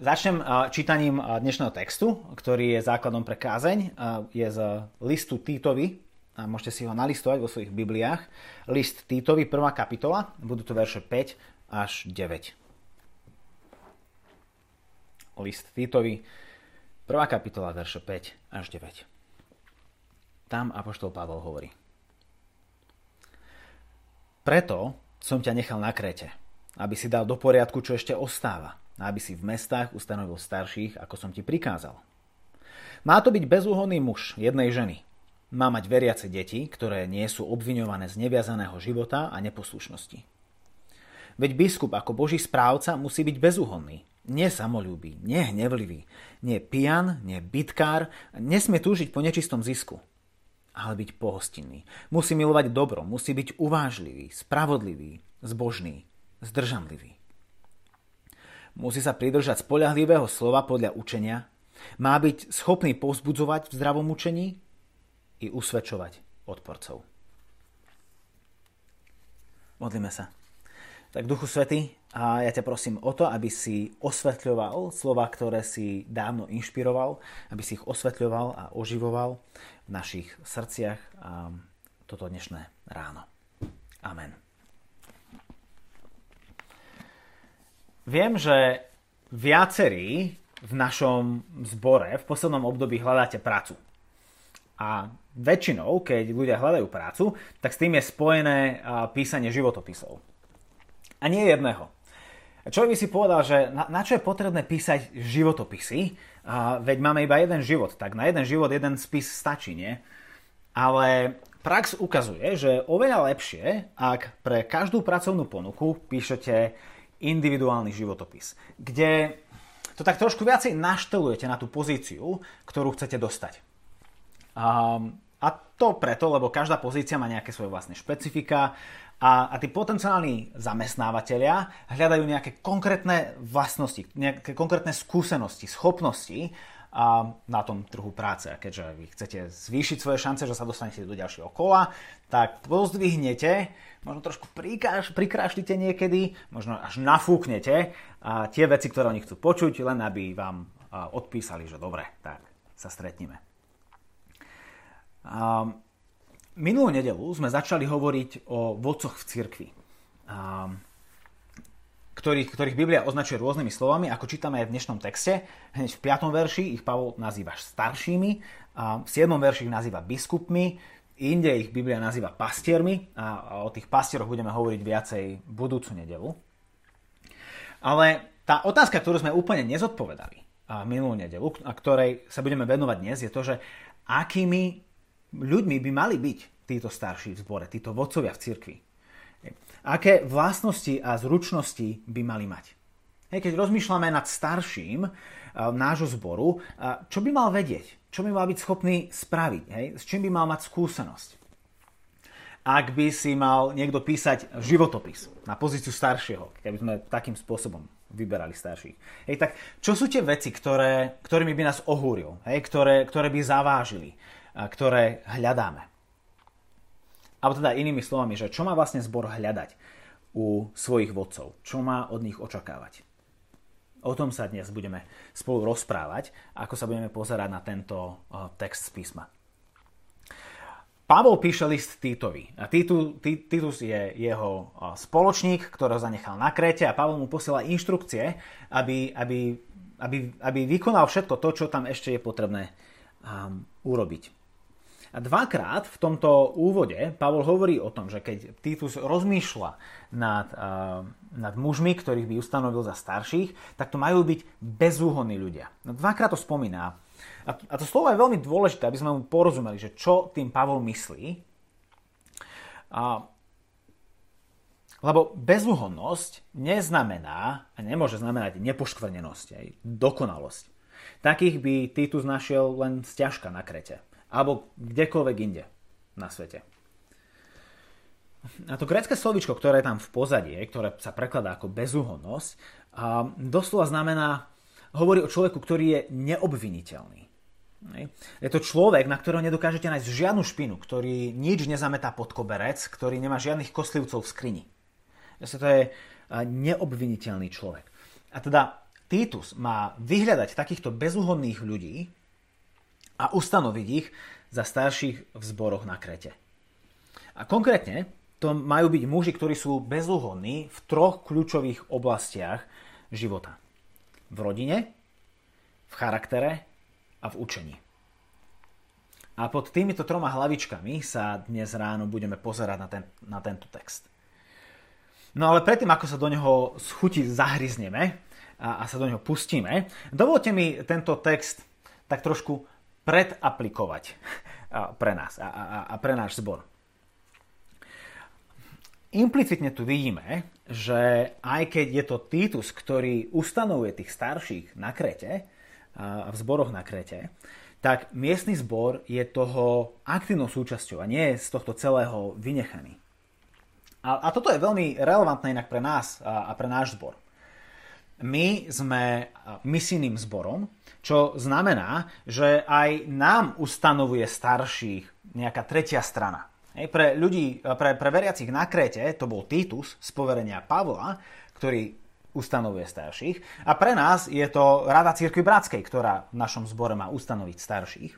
Začnem čítaním dnešného textu, ktorý je základom pre kázeň. Je z listu Týtovi, môžete si ho nalistovať vo svojich Bibliách. List Týtovi, prvá kapitola, budú to verše 5 až 9. List Týtovi, prvá kapitola, verše 5 až 9. Tam Apoštol Pavel hovorí. Preto som ťa nechal na Krete, aby si dal do poriadku, čo ešte ostáva aby si v mestách ustanovil starších, ako som ti prikázal. Má to byť bezúhonný muž jednej ženy. Má mať veriace deti, ktoré nie sú obviňované z neviazaného života a neposlušnosti. Veď biskup ako boží správca musí byť bezúhonný, nie samolúbý, nie pijan, nie bitkár, nesmie túžiť po nečistom zisku, ale byť pohostinný. Musí milovať dobro, musí byť uvážlivý, spravodlivý, zbožný, zdržanlivý. Musí sa pridržať spoľahlivého slova podľa učenia, má byť schopný povzbudzovať v zdravom učení i usvedčovať odporcov. Modlíme sa. Tak Duchu Svety, a ja ťa prosím o to, aby si osvetľoval slova, ktoré si dávno inšpiroval, aby si ich osvetľoval a oživoval v našich srdciach a toto dnešné ráno. Amen. Viem, že viacerí v našom zbore v poslednom období hľadáte prácu. A väčšinou, keď ľudia hľadajú prácu, tak s tým je spojené písanie životopisov. A nie jedného. Čo by si povedal, že na, na čo je potrebné písať životopisy? A veď máme iba jeden život, tak na jeden život jeden spis stačí, nie? Ale prax ukazuje, že oveľa lepšie, ak pre každú pracovnú ponuku píšete individuálny životopis, kde to tak trošku viacej naštelujete na tú pozíciu, ktorú chcete dostať. Um, a to preto, lebo každá pozícia má nejaké svoje vlastné špecifika a, a tí potenciálni zamestnávateľia hľadajú nejaké konkrétne vlastnosti, nejaké konkrétne skúsenosti, schopnosti a na tom trhu práce. A keďže vy chcete zvýšiť svoje šance, že sa dostanete do ďalšieho kola, tak pozdvihnete, možno trošku prikáž, prikrášlite niekedy, možno až nafúknete a tie veci, ktoré oni chcú počuť, len aby vám odpísali, že dobre, tak sa stretneme. A minulú nedelu sme začali hovoriť o vodcoch v cirkvi. A ktorých, ktorých Biblia označuje rôznymi slovami, ako čítame aj v dnešnom texte. Hneď v 5. verši ich Pavol nazýva staršími, a v 7. verši ich nazýva biskupmi, inde ich Biblia nazýva pastiermi a o tých pastieroch budeme hovoriť viacej budúcu nedelu. Ale tá otázka, ktorú sme úplne nezodpovedali minulú nedelu, a ktorej sa budeme venovať dnes, je to, že akými ľuďmi by mali byť títo starší v zbore, títo vodcovia v cirkvi. Aké vlastnosti a zručnosti by mali mať? Keď rozmýšľame nad starším uh, nášho zboru, uh, čo by mal vedieť? Čo by mal byť schopný spraviť? S čím by mal mať skúsenosť? Ak by si mal niekto písať životopis na pozíciu staršieho, keby sme takým spôsobom vyberali starších. Hej, tak čo sú tie veci, ktoré, ktorými by nás ohúril, hej, ktoré, ktoré by zavážili, a ktoré hľadáme? Alebo teda inými slovami, že čo má vlastne zbor hľadať u svojich vodcov? Čo má od nich očakávať? O tom sa dnes budeme spolu rozprávať, ako sa budeme pozerať na tento text z písma. Pavol píše list Týtovi. Titus je jeho spoločník, ktorého zanechal na Kréte a Pavol mu posiela inštrukcie, aby, aby, aby, aby vykonal všetko to, čo tam ešte je potrebné um, urobiť. A dvakrát v tomto úvode Pavol hovorí o tom, že keď Titus rozmýšľa nad, uh, nad mužmi, ktorých by ustanovil za starších, tak to majú byť bezúhonní ľudia. No, dvakrát to spomína. A, a to slovo je veľmi dôležité, aby sme mu porozumeli, že čo tým Pavol myslí. A, lebo bezúhonnosť neznamená a nemôže znamenať nepoškvrnenosť, aj dokonalosť. Takých by Titus našiel len sťažka na krete alebo kdekoľvek inde na svete. A to grecké slovičko, ktoré je tam v pozadí, ktoré sa prekladá ako bezúhonnosť, doslova znamená, hovorí o človeku, ktorý je neobviniteľný. Je to človek, na ktorého nedokážete nájsť žiadnu špinu, ktorý nič nezametá pod koberec, ktorý nemá žiadnych koslivcov v skrini. To je neobviniteľný človek. A teda Titus má vyhľadať takýchto bezúhodných ľudí a ustanoviť ich za starších v zboroch na Krete. A konkrétne to majú byť muži, ktorí sú bezúhodní v troch kľúčových oblastiach života. V rodine, v charaktere a v učení. A pod týmito troma hlavičkami sa dnes ráno budeme pozerať na, ten, na tento text. No ale predtým, ako sa do neho schuti zahryzneme a, a sa do neho pustíme, dovolte mi tento text tak trošku predaplikovať pre nás a, a, a pre náš zbor. Implicitne tu vidíme, že aj keď je to Titus, ktorý ustanovuje tých starších na Krete, v zboroch na Krete, tak miestny zbor je toho aktívnou súčasťou a nie je z tohto celého vynechaný. A, a toto je veľmi relevantné inak pre nás a, a pre náš zbor. My sme misijným zborom, čo znamená, že aj nám ustanovuje starších nejaká tretia strana. Pre ľudí, pre, pre veriacich na Kréte to bol Titus z poverenia Pavla, ktorý ustanovuje starších. A pre nás je to Rada Církvy Bratskej, ktorá v našom zbore má ustanoviť starších.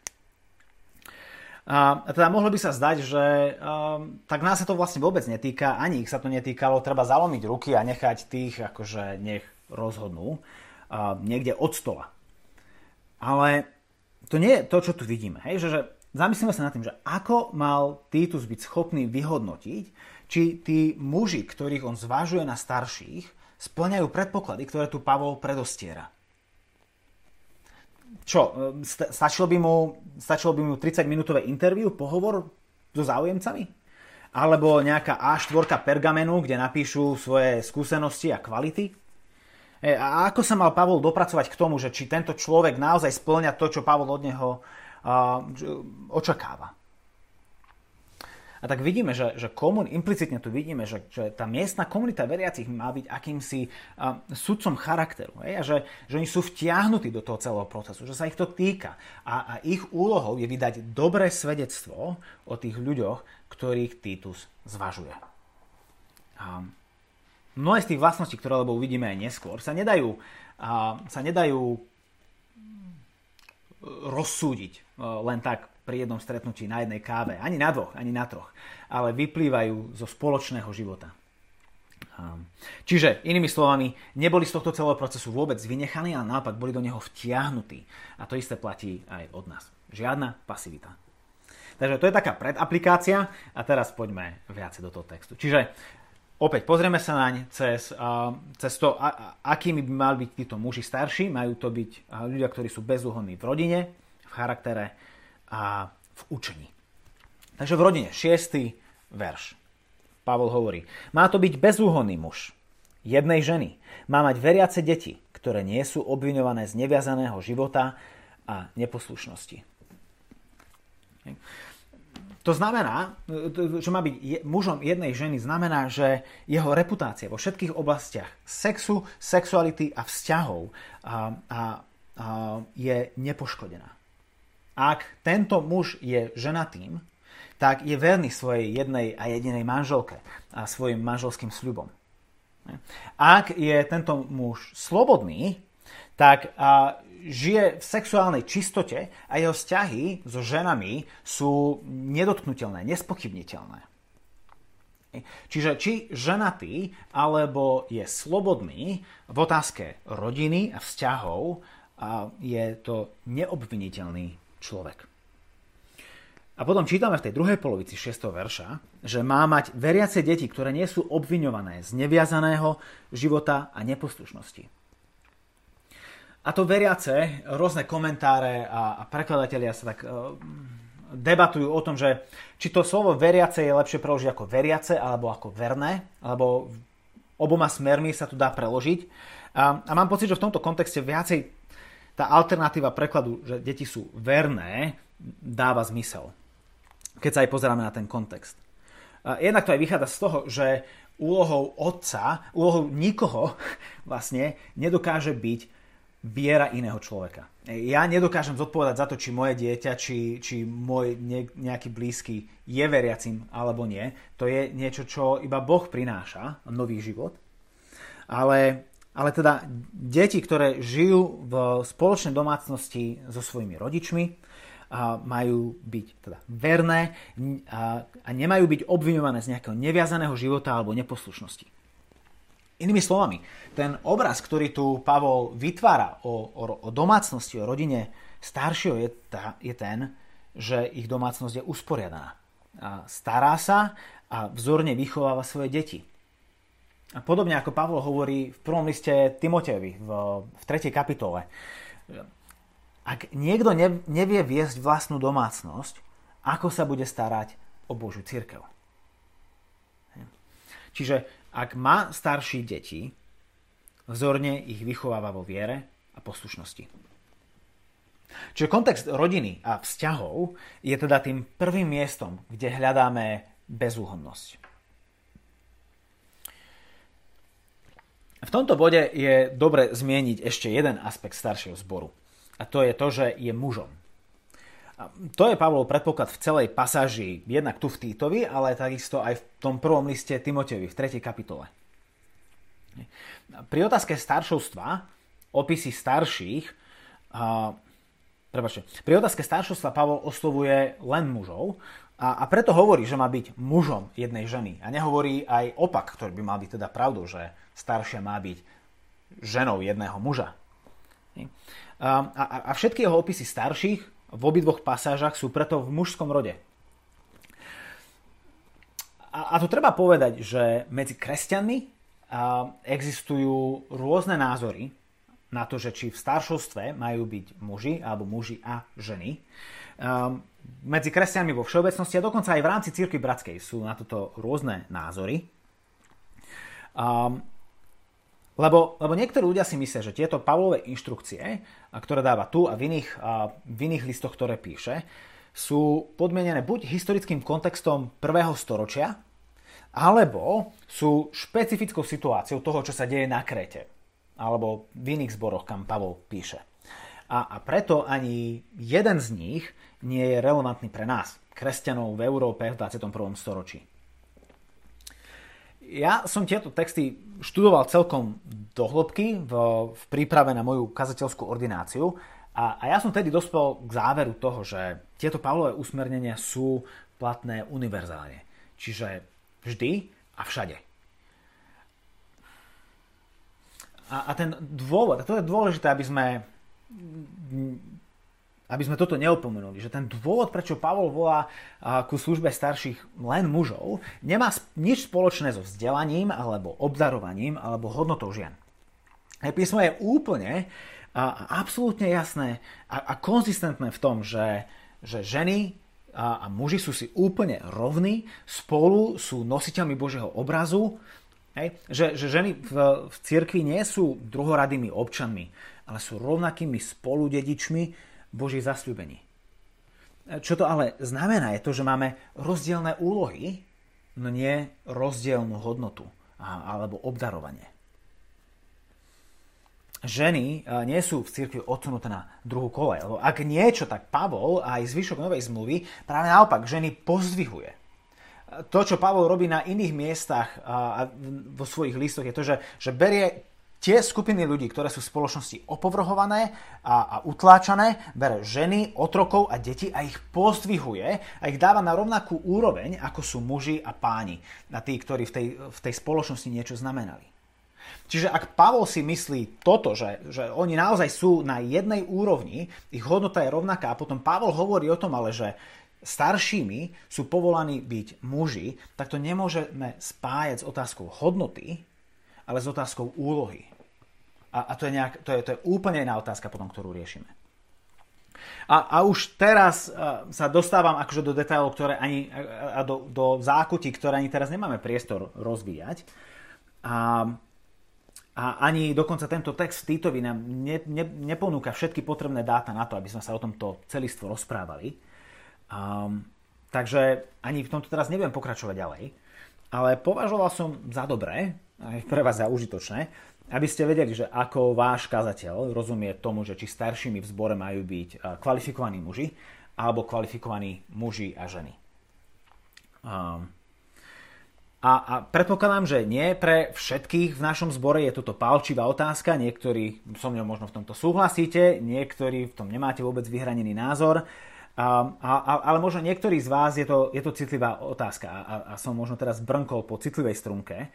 A teda mohlo by sa zdať, že um, tak nás sa to vlastne vôbec netýka, ani ich sa to netýkalo, treba zalomiť ruky a nechať tých, akože nech rozhodnú uh, niekde od stola. Ale to nie je to, čo tu vidíme. Hej? Že, že zamyslíme sa nad tým, že ako mal Titus byť schopný vyhodnotiť, či tí muži, ktorých on zvažuje na starších, splňajú predpoklady, ktoré tu Pavol predostiera. Čo, e, stačilo by mu, stačilo by mu 30-minútové interviu, pohovor so záujemcami? Alebo nejaká A4 pergamenu, kde napíšu svoje skúsenosti a kvality? E, a ako sa mal Pavol dopracovať k tomu, že či tento človek naozaj splňa to, čo Pavol od neho očakáva? A tak vidíme, že, že komun, implicitne tu vidíme, že, že tá miestna komunita veriacich má byť akýmsi uh, sudcom charakteru. Hej? A že, že oni sú vtiahnutí do toho celého procesu, že sa ich to týka. A, a ich úlohou je vydať dobré svedectvo o tých ľuďoch, ktorých Titus zvažuje. A mnohé z tých vlastností, ktoré lebo uvidíme aj neskôr, sa nedajú, uh, sa nedajú rozsúdiť uh, len tak pri jednom stretnutí na jednej káve, ani na dvoch, ani na troch, ale vyplývajú zo spoločného života. Čiže, inými slovami, neboli z tohto celého procesu vôbec vynechaní, ale naopak boli do neho vtiahnutí. A to isté platí aj od nás. Žiadna pasivita. Takže to je taká predaplikácia a teraz poďme viacej do toho textu. Čiže opäť pozrieme sa naň cez, cez to, akými by mali byť títo muži starší. Majú to byť ľudia, ktorí sú bezúhonní v rodine, v charaktere, a v učení. Takže v rodine, šiestý verš. Pavol hovorí, má to byť bezúhonný muž, jednej ženy. Má mať veriace deti, ktoré nie sú obviňované z neviazaného života a neposlušnosti. To znamená, že má byť mužom jednej ženy, znamená, že jeho reputácia vo všetkých oblastiach sexu, sexuality a vzťahov a, a, a je nepoškodená. Ak tento muž je ženatým, tak je verný svojej jednej a jedinej manželke a svojim manželským sľubom. Ak je tento muž slobodný, tak žije v sexuálnej čistote a jeho vzťahy so ženami sú nedotknutelné, nespochybniteľné. Čiže či ženatý alebo je slobodný v otázke rodiny a vzťahov, je to neobviniteľný človek. A potom čítame v tej druhej polovici 6. verša, že má mať veriace deti, ktoré nie sú obviňované z neviazaného života a neposlušnosti. A to veriace, rôzne komentáre a, a prekladatelia sa tak uh, debatujú o tom, že či to slovo veriace je lepšie preložiť ako veriace alebo ako verné, alebo oboma smermi sa tu dá preložiť. A, a mám pocit, že v tomto kontexte viacej tá alternatíva prekladu, že deti sú verné, dáva zmysel, keď sa aj pozeráme na ten kontext. Jednak to aj vychádza z toho, že úlohou otca, úlohou nikoho vlastne nedokáže byť viera iného človeka. Ja nedokážem zodpovedať za to, či moje dieťa, či, či môj nejaký blízky je veriacim alebo nie. To je niečo, čo iba Boh prináša, nový život. Ale ale teda deti, ktoré žijú v spoločnej domácnosti so svojimi rodičmi, majú byť teda verné a, a nemajú byť obviňované z nejakého neviazaného života alebo neposlušnosti. Inými slovami, ten obraz, ktorý tu Pavol vytvára o, o, o domácnosti, o rodine staršieho, je, ta, je ten, že ich domácnosť je usporiadaná. A stará sa a vzorne vychováva svoje deti. A podobne ako Pavol hovorí v prvom liste Timotejovi v, v 3. kapitole. Ak niekto nevie viesť vlastnú domácnosť, ako sa bude starať o Božiu církev? Čiže ak má starší deti, vzorne ich vychováva vo viere a poslušnosti. Čiže kontext rodiny a vzťahov je teda tým prvým miestom, kde hľadáme bezúhonnosť. V tomto bode je dobre zmieniť ešte jeden aspekt staršieho zboru. A to je to, že je mužom. A to je Pavlov predpoklad v celej pasáži, jednak tu v Týtovi, ale takisto aj v tom prvom liste Timotevi v 3. kapitole. Pri otázke staršovstva, opisy starších, a, prebačte, pri otázke staršovstva Pavol oslovuje len mužov a, a preto hovorí, že má byť mužom jednej ženy. A nehovorí aj opak, ktorý by mal byť teda pravdou, že staršia má byť ženou jedného muža. A, a, a všetky jeho opisy starších v obidvoch pasážach sú preto v mužskom rode. A, a tu treba povedať, že medzi kresťanmi a, existujú rôzne názory na to, že či v staršovstve majú byť muži alebo muži a ženy. A, medzi kresťanmi vo všeobecnosti a dokonca aj v rámci církvy bratskej sú na toto rôzne názory. A, lebo, lebo niektorí ľudia si myslia, že tieto Pavlové inštrukcie, ktoré dáva tu a v iných, v iných listoch, ktoré píše, sú podmienené buď historickým kontextom prvého storočia, alebo sú špecifickou situáciou toho, čo sa deje na Krete, alebo v iných zboroch, kam Pavol píše. A, a preto ani jeden z nich nie je relevantný pre nás, kresťanov v Európe v 21. storočí ja som tieto texty študoval celkom do hĺbky v, v príprave na moju kazateľskú ordináciu a, a ja som tedy dospel k záveru toho, že tieto Pavlové usmernenia sú platné univerzálne. Čiže vždy a všade. A, a ten dôvod, a to je dôležité, aby sme aby sme toto neopomenuli, že ten dôvod, prečo Pavol volá ku službe starších len mužov, nemá nič spoločné so vzdelaním, alebo obdarovaním, alebo hodnotou žien. Písmo je úplne a absolútne jasné a, a konzistentné v tom, že, že ženy a, a muži sú si úplne rovní, spolu sú nositeľmi Božieho obrazu, hej? Že, že ženy v, v cirkvi nie sú druhoradými občanmi, ale sú rovnakými spoludedičmi Božích zasľúbení. Čo to ale znamená, je to, že máme rozdielne úlohy, no nie rozdielnú hodnotu alebo obdarovanie. Ženy nie sú v cirkvi odsunuté na druhú kole, lebo ak niečo, tak Pavol aj zvyšok Novej zmluvy práve naopak ženy pozdvihuje. To, čo Pavol robí na iných miestach a vo svojich listoch, je to, že, že berie tie skupiny ľudí, ktoré sú v spoločnosti opovrhované a, a utláčané, bere ženy, otrokov a deti a ich pozdvihuje a ich dáva na rovnakú úroveň, ako sú muži a páni, na tí, ktorí v tej, v tej spoločnosti niečo znamenali. Čiže ak Pavol si myslí toto, že, že oni naozaj sú na jednej úrovni, ich hodnota je rovnaká a potom Pavol hovorí o tom ale, že staršími sú povolaní byť muži, tak to nemôžeme spájať s otázkou hodnoty, ale s otázkou úlohy. A, a to, je nejak, to, je, to je úplne iná otázka potom, ktorú riešime. A, a už teraz a, sa dostávam akože do detailov, ktoré ani, a, a do, do zákutí, ktoré ani teraz nemáme priestor rozvíjať. A, a ani dokonca tento text Týtovi nám ne, ne, neponúka všetky potrebné dáta na to, aby sme sa o tomto celistvo rozprávali. Um, takže ani v tomto teraz neviem pokračovať ďalej. Ale považoval som za dobré, aj pre vás za užitočné, aby ste vedeli, že ako váš kazateľ rozumie tomu, že či staršími v zbore majú byť kvalifikovaní muži alebo kvalifikovaní muži a ženy. Um, A, a predpokladám, že nie pre všetkých v našom zbore je toto palčivá otázka. Niektorí so mnou možno v tomto súhlasíte, niektorí v tom nemáte vôbec vyhranený názor. A, a, ale možno niektorí z vás je to, je to citlivá otázka a, a som možno teraz brnkol po citlivej strunke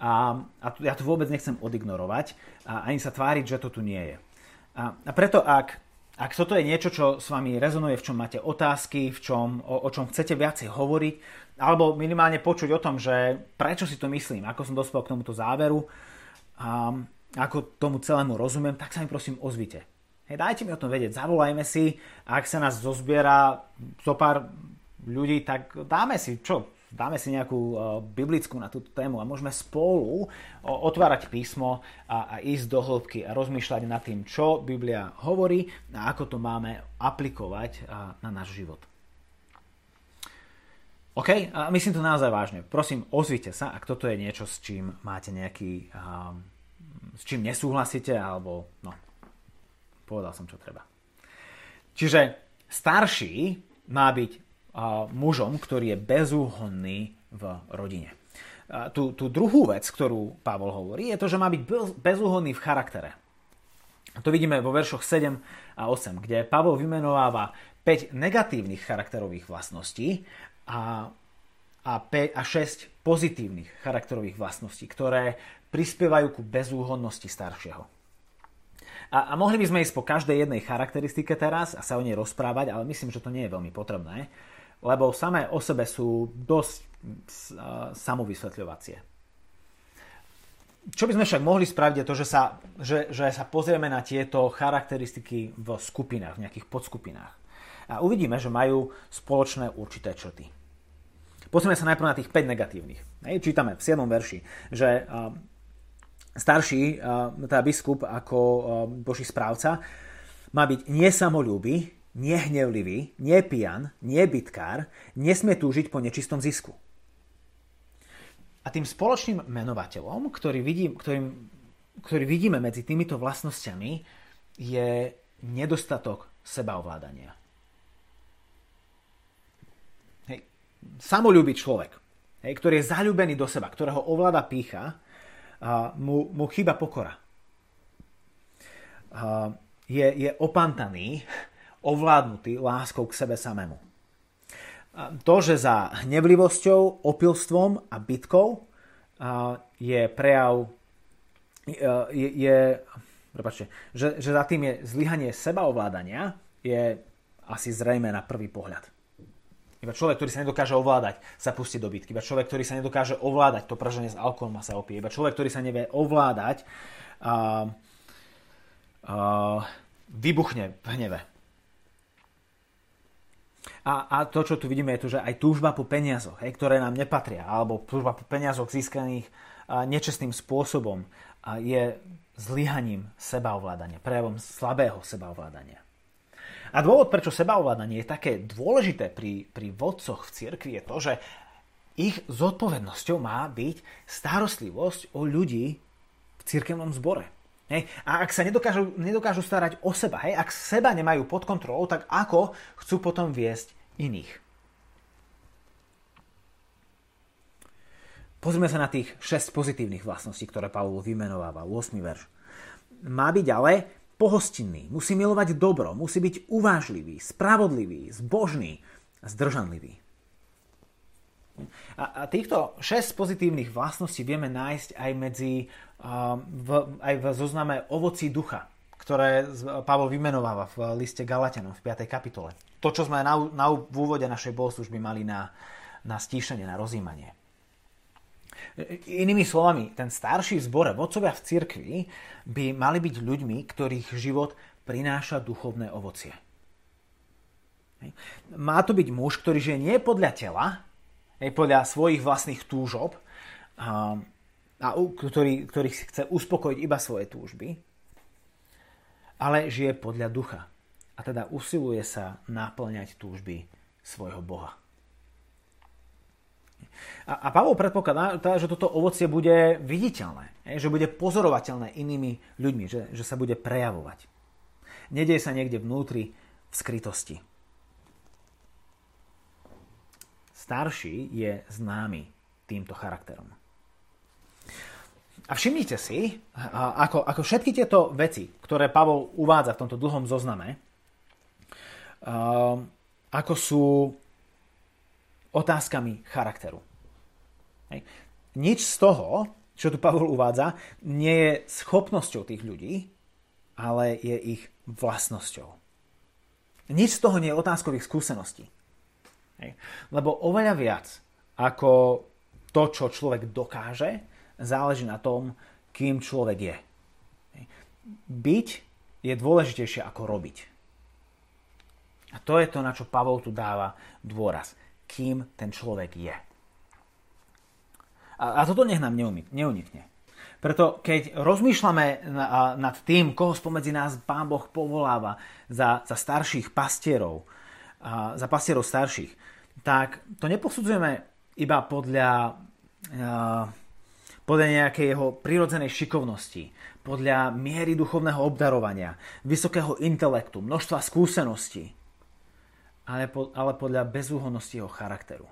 a, a ja to vôbec nechcem odignorovať a ani sa tváriť, že to tu nie je. A, a preto ak, ak toto je niečo, čo s vami rezonuje, v čom máte otázky, v čom, o, o čom chcete viacej hovoriť, alebo minimálne počuť o tom, že prečo si to myslím, ako som dospel k tomuto záveru, a ako tomu celému rozumiem, tak sa mi prosím ozvite. Hej, dajte mi o tom vedieť, zavolajme si, ak sa nás zozbiera zo pár ľudí, tak dáme si, čo, dáme si nejakú uh, biblickú na túto tému a môžeme spolu otvárať písmo a, a ísť do hĺbky a rozmýšľať nad tým, čo Biblia hovorí a ako to máme aplikovať uh, na náš život. OK, a myslím to naozaj vážne. Prosím, ozvite sa, ak toto je niečo, s čím máte nejaký, um, s čím nesúhlasíte, alebo no, povedal som, čo treba. Čiže starší má byť mužom, ktorý je bezúhonný v rodine. Tú, tú druhú vec, ktorú Pavol hovorí, je to, že má byť bezúhonný v charaktere. To vidíme vo veršoch 7 a 8, kde Pavol vymenováva 5 negatívnych charakterových vlastností a, a, 5, a 6 pozitívnych charakterových vlastností, ktoré prispievajú ku bezúhodnosti staršieho. A, a mohli by sme ísť po každej jednej charakteristike teraz a sa o nej rozprávať, ale myslím, že to nie je veľmi potrebné, lebo samé o sebe sú dosť samovysvetľovacie. Čo by sme však mohli spraviť je to, že sa, že, že sa pozrieme na tieto charakteristiky v skupinách, v nejakých podskupinách. A uvidíme, že majú spoločné určité črty. Pozrieme sa najprv na tých 5 negatívnych. Hej, čítame v 7. verši, že starší, teda biskup ako boží správca, má byť nesamolúby, nehnevlivý, nepijan, nebytkár, nesmie túžiť po nečistom zisku. A tým spoločným menovateľom, ktorý, vidím, ktorým, ktorý vidíme medzi týmito vlastnosťami, je nedostatok sebaovládania. samolúbý človek, hej, ktorý je zalúbený do seba, ktorého ovláda pícha, a mu, mu chýba pokora. A je, je opantaný, ovládnutý láskou k sebe samému. To, že za hnevlivosťou, opilstvom a bitkou je prejav, je, je prepáčte, že, že za tým je zlyhanie sebaovládania, je asi zrejme na prvý pohľad. Iba človek, ktorý sa nedokáže ovládať, sa pustí do bitky. Iba človek, ktorý sa nedokáže ovládať, to prženie s alkoholom sa opije. Iba človek, ktorý sa nevie ovládať, uh, uh, vybuchne v hneve. A, a to, čo tu vidíme, je to, že aj túžba po peniazoch, hej, ktoré nám nepatria, alebo túžba po peniazoch získaných uh, nečestným spôsobom, uh, je zlyhaním sebaovládania, prejavom slabého sebaovládania. A dôvod, prečo sebaovládanie je také dôležité pri, pri vodcoch v cirkvi je to, že ich zodpovednosťou má byť starostlivosť o ľudí v cirkevnom zbore. Hej. A ak sa nedokážu, nedokážu starať o seba, hej, ak seba nemajú pod kontrolou, tak ako chcú potom viesť iných? Pozrime sa na tých 6 pozitívnych vlastností, ktoré Pavol vymenováva, 8. verš. Má byť ale pohostinný, musí milovať dobro, musí byť uvážlivý, spravodlivý, zbožný a zdržanlivý. A, a týchto 6 pozitívnych vlastností vieme nájsť aj medzi v, aj v zozname ovocí ducha, ktoré Pavol vymenováva v liste Galatianom v 5. kapitole. To, čo sme na, na, v úvode našej bohoslužby mali na, na stíšenie, na rozímanie. Inými slovami, ten starší zbore, vodcovia v cirkvi, by mali byť ľuďmi, ktorých život prináša duchovné ovocie. Má to byť muž, ktorý žije nie podľa tela, podľa svojich vlastných túžob, a, a ktorý, ktorý chce uspokojiť iba svoje túžby, ale žije podľa ducha. A teda usiluje sa naplňať túžby svojho Boha. A, a Pavol predpokladá, že toto ovocie bude viditeľné, že bude pozorovateľné inými ľuďmi, že, že sa bude prejavovať. Nedej sa niekde vnútri v skrytosti. Starší je známy týmto charakterom. A všimnite si, ako, ako všetky tieto veci, ktoré Pavol uvádza v tomto dlhom zozname, ako sú otázkami charakteru. Nič z toho, čo tu Pavol uvádza, nie je schopnosťou tých ľudí, ale je ich vlastnosťou. Nič z toho nie je otázkou ich Lebo oveľa viac ako to, čo človek dokáže, záleží na tom, kým človek je. Byť je dôležitejšie ako robiť. A to je to, na čo Pavol tu dáva dôraz. Kým ten človek je. A, a toto nech nám neunikne. Preto keď rozmýšľame nad tým, koho spomedzi nás Pán Boh povoláva za, za starších pastierov, za pastierov starších, tak to neposudzujeme iba podľa podľa nejakej jeho prirodzenej šikovnosti, podľa miery duchovného obdarovania, vysokého intelektu, množstva skúseností, ale, po, ale podľa bezúhonnosti jeho charakteru.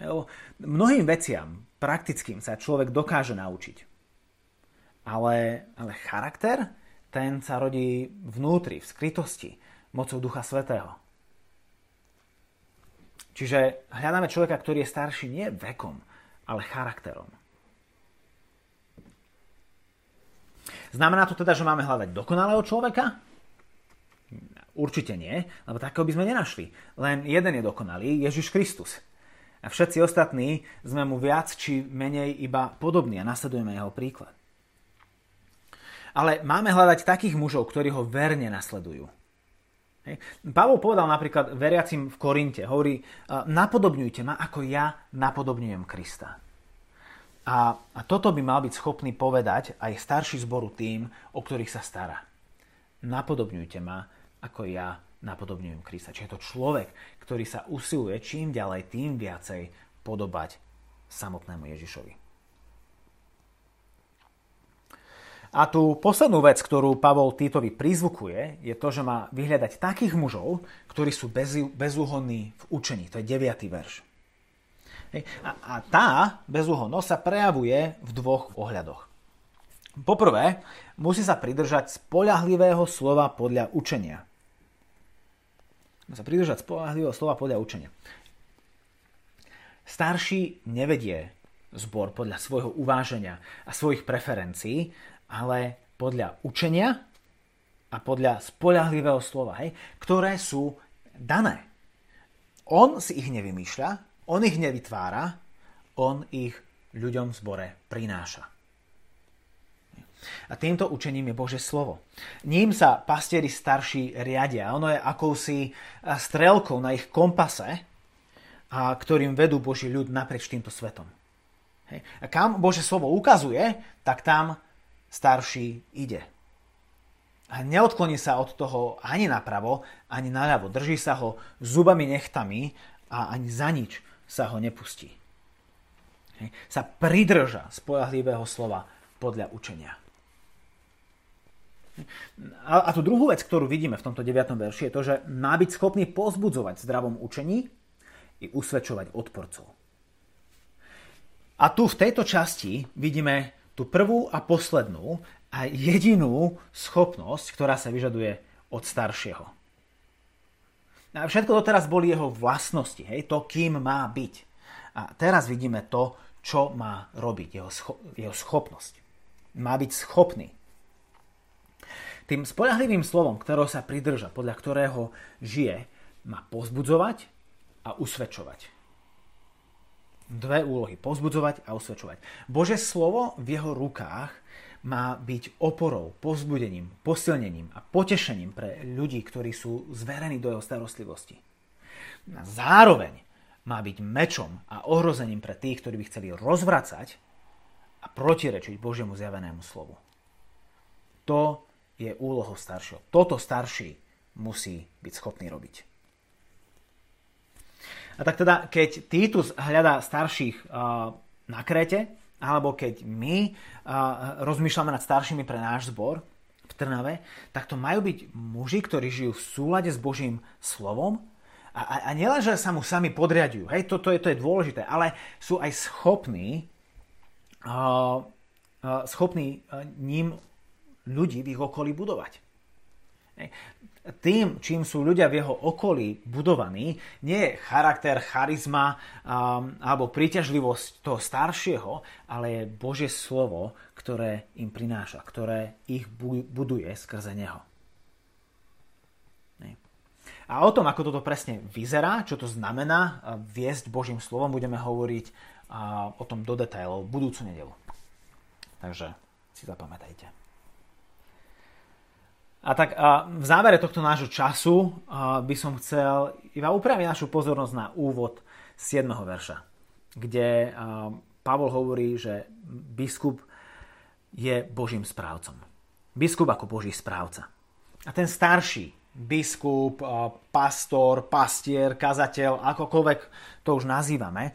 Jo, mnohým veciam praktickým sa človek dokáže naučiť. Ale, ale charakter, ten sa rodí vnútri, v skrytosti, mocou Ducha Svetého. Čiže hľadáme človeka, ktorý je starší nie vekom, ale charakterom. Znamená to teda, že máme hľadať dokonalého človeka? Určite nie, lebo takého by sme nenašli. Len jeden je dokonalý, Ježiš Kristus. A všetci ostatní sme mu viac či menej iba podobní a nasledujeme jeho príklad. Ale máme hľadať takých mužov, ktorí ho verne nasledujú. Hej. Pavol povedal napríklad veriacim v Korinte, hovorí, napodobňujte ma, ako ja napodobňujem Krista. A, a toto by mal byť schopný povedať aj starší zboru tým, o ktorých sa stará. Napodobňujte ma, ako ja napodobňujem Krista. Čiže je to človek, ktorý sa usiluje čím ďalej, tým viacej podobať samotnému Ježišovi. A tú poslednú vec, ktorú Pavol Týtovi prizvukuje, je to, že má vyhľadať takých mužov, ktorí sú bezúhonní v učení. To je 9. verš. A, a tá bezúhonnosť sa prejavuje v dvoch ohľadoch. Poprvé, musí sa pridržať spolahlivého slova podľa učenia. Musí sa pridržať spolahlivého slova podľa učenia. Starší nevedie zbor podľa svojho uváženia a svojich preferencií, ale podľa učenia a podľa spolahlivého slova, hej, ktoré sú dané. On si ich nevymýšľa, on ich nevytvára, on ich ľuďom v zbore prináša. A týmto učením je Bože slovo. Ním sa pastieri starší riadia. Ono je akousi strelkou na ich kompase, a ktorým vedú Boží ľud naprieč týmto svetom. Hej. A kam Bože slovo ukazuje, tak tam starší ide. A neodkloní sa od toho ani napravo, ani naľavo. Drží sa ho zubami nechtami a ani za nič sa ho nepustí. Sa pridrža spolahlivého slova podľa učenia. A, a tú druhú vec, ktorú vidíme v tomto 9. verši, je to, že má byť schopný pozbudzovať v zdravom učení i usvedčovať odporcov. A tu v tejto časti vidíme tú prvú a poslednú a jedinú schopnosť, ktorá sa vyžaduje od staršieho. A všetko doteraz boli jeho vlastnosti, hej, to, kým má byť. A teraz vidíme to, čo má robiť, jeho, scho- jeho schopnosť. Má byť schopný. Tým spolahlivým slovom, ktorého sa pridrža, podľa ktorého žije, má pozbudzovať a usvedčovať. Dve úlohy. Pozbudzovať a usvedčovať. Bože slovo v jeho rukách má byť oporou, pozbudením, posilnením a potešením pre ľudí, ktorí sú zverení do jeho starostlivosti. A zároveň má byť mečom a ohrozením pre tých, ktorí by chceli rozvracať a protirečiť Božiemu zjavenému slovu. To je úlohou staršieho. Toto starší musí byť schopný robiť. A tak teda, keď Titus hľadá starších na Kréte, alebo keď my rozmýšľame nad staršími pre náš zbor v Trnave, tak to majú byť muži, ktorí žijú v súlade s Božím slovom A, a, a nielen, že sa mu sami podriadujú, hej, toto je, to je dôležité, ale sú aj schopní, uh, schopní ním ľudí v ich okolí budovať. Tým, čím sú ľudia v jeho okolí budovaní, nie je charakter, charizma um, alebo príťažlivosť toho staršieho, ale je Božie slovo, ktoré im prináša, ktoré ich buduje skrze neho. A o tom, ako toto presne vyzerá, čo to znamená viesť Božím slovom, budeme hovoriť o tom do detailov budúcu nedelu. Takže si zapamätajte. A tak a v závere tohto nášho času by som chcel iba upraviť našu pozornosť na úvod 7. verša, kde Pavol hovorí, že biskup je Božím správcom. Biskup ako Boží správca. A ten starší, biskup, pastor, pastier, kazateľ, akokoľvek to už nazývame,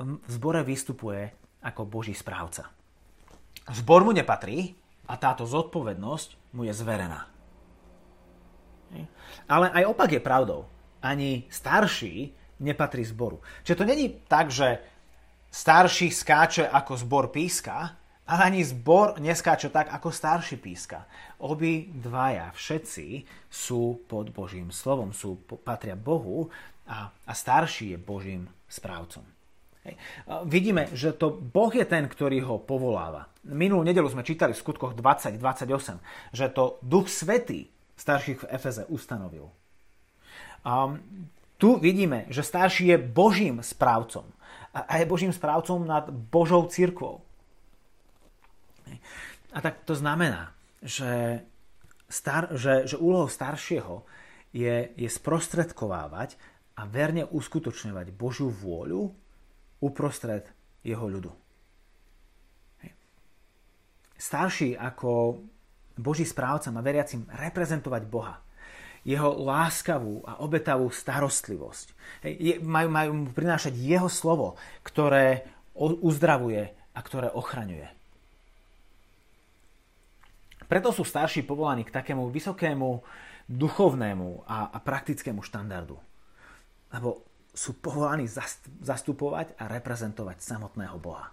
v zbore vystupuje ako Boží správca. Zbor mu nepatrí a táto zodpovednosť mu je zverená. Ale aj opak je pravdou. Ani starší nepatrí zboru. Čiže to není tak, že starší skáče ako zbor píska, ale ani zbor neskáče tak, ako starší píska. Obi dvaja, všetci sú pod Božím slovom, sú, patria Bohu a, a starší je Božím správcom. Vidíme, že to Boh je ten, ktorý ho povoláva. Minulú nedelu sme čítali v skutkoch 20-28, že to Duch Svetý starších v Efeze ustanovil. Um, tu vidíme, že starší je Božím správcom a je Božím správcom nad Božou církvou. A tak to znamená, že, star, že, že úlohou staršieho je, je sprostredkovávať a verne uskutočňovať Božiu vôľu uprostred jeho ľudu. Starší ako Boží správca má veriacim reprezentovať Boha. Jeho láskavú a obetavú starostlivosť. Hej, majú, majú mu prinášať jeho slovo, ktoré uzdravuje a ktoré ochraňuje. Preto sú starší povolaní k takému vysokému duchovnému a, a praktickému štandardu. Lebo sú povolaní zastupovať a reprezentovať samotného Boha.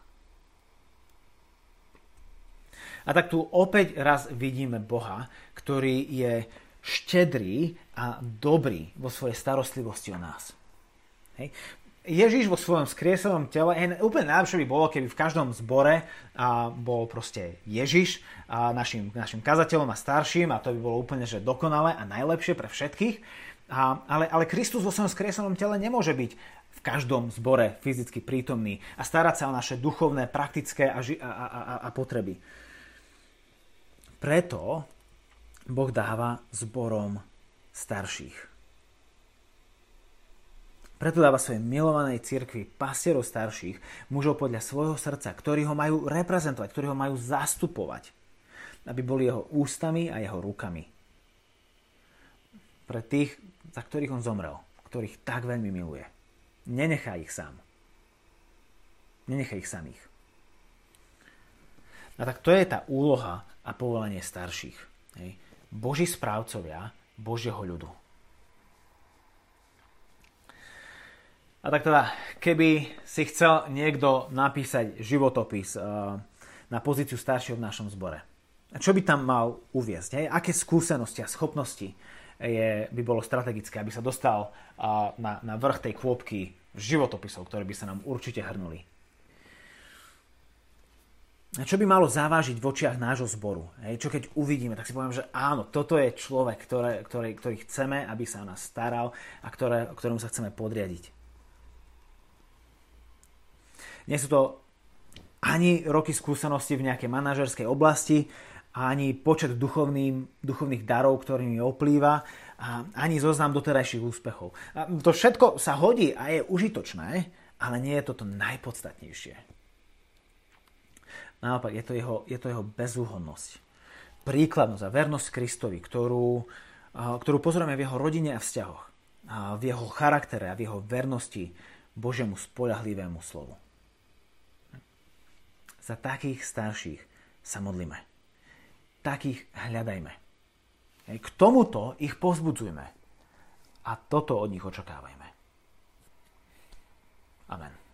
A tak tu opäť raz vidíme Boha, ktorý je štedrý a dobrý vo svojej starostlivosti o nás. Hej. Ježiš vo svojom skriesenom tele, úplne najlepšie by bolo, keby v každom zbore a, bol proste Ježiš a našim, našim kazateľom a starším a to by bolo úplne že dokonalé a najlepšie pre všetkých. A, ale, ale Kristus vo svojom skriesenom tele nemôže byť v každom zbore fyzicky prítomný a starať sa o naše duchovné, praktické a, ži- a, a, a, a potreby. Preto Boh dáva zborom starších. Preto dáva svojej milovanej cirkvi pastierov starších, mužov podľa svojho srdca, ktorí ho majú reprezentovať, ktorí ho majú zastupovať, aby boli jeho ústami a jeho rukami. Pre tých, za ktorých on zomrel, ktorých tak veľmi miluje. Nenechá ich sám. Nenechá ich samých. A tak to je tá úloha a povolanie starších. Hej. Boží správcovia Božieho ľudu. A tak teda, keby si chcel niekto napísať životopis uh, na pozíciu staršieho v našom zbore, čo by tam mal uviezť? Hej? Aké skúsenosti a schopnosti je, by bolo strategické, aby sa dostal na, na vrch tej kôpky životopisov, ktoré by sa nám určite hrnuli? Čo by malo zavážiť v očiach nášho zboru? Hej? Čo keď uvidíme, tak si poviem, že áno, toto je človek, ktoré, ktorý, ktorý chceme, aby sa o nás staral a ktoré, ktorému sa chceme podriadiť. Nie sú to ani roky skúsenosti v nejakej manažerskej oblasti, ani počet duchovných, duchovných darov, ktorými oplýva, a ani zoznam doterajších úspechov. A to všetko sa hodí a je užitočné, ale nie je toto najpodstatnejšie. Naopak, je to jeho, je to jeho bezúhodnosť. Príkladnosť a vernosť Kristovi, ktorú, ktorú pozorujeme v jeho rodine a vzťahoch. A v jeho charaktere a v jeho vernosti Božiemu spolahlivému slovu. Za takých starších sa modlíme. Takých hľadajme. K tomuto ich pozbudzujme. A toto od nich očakávajme. Amen.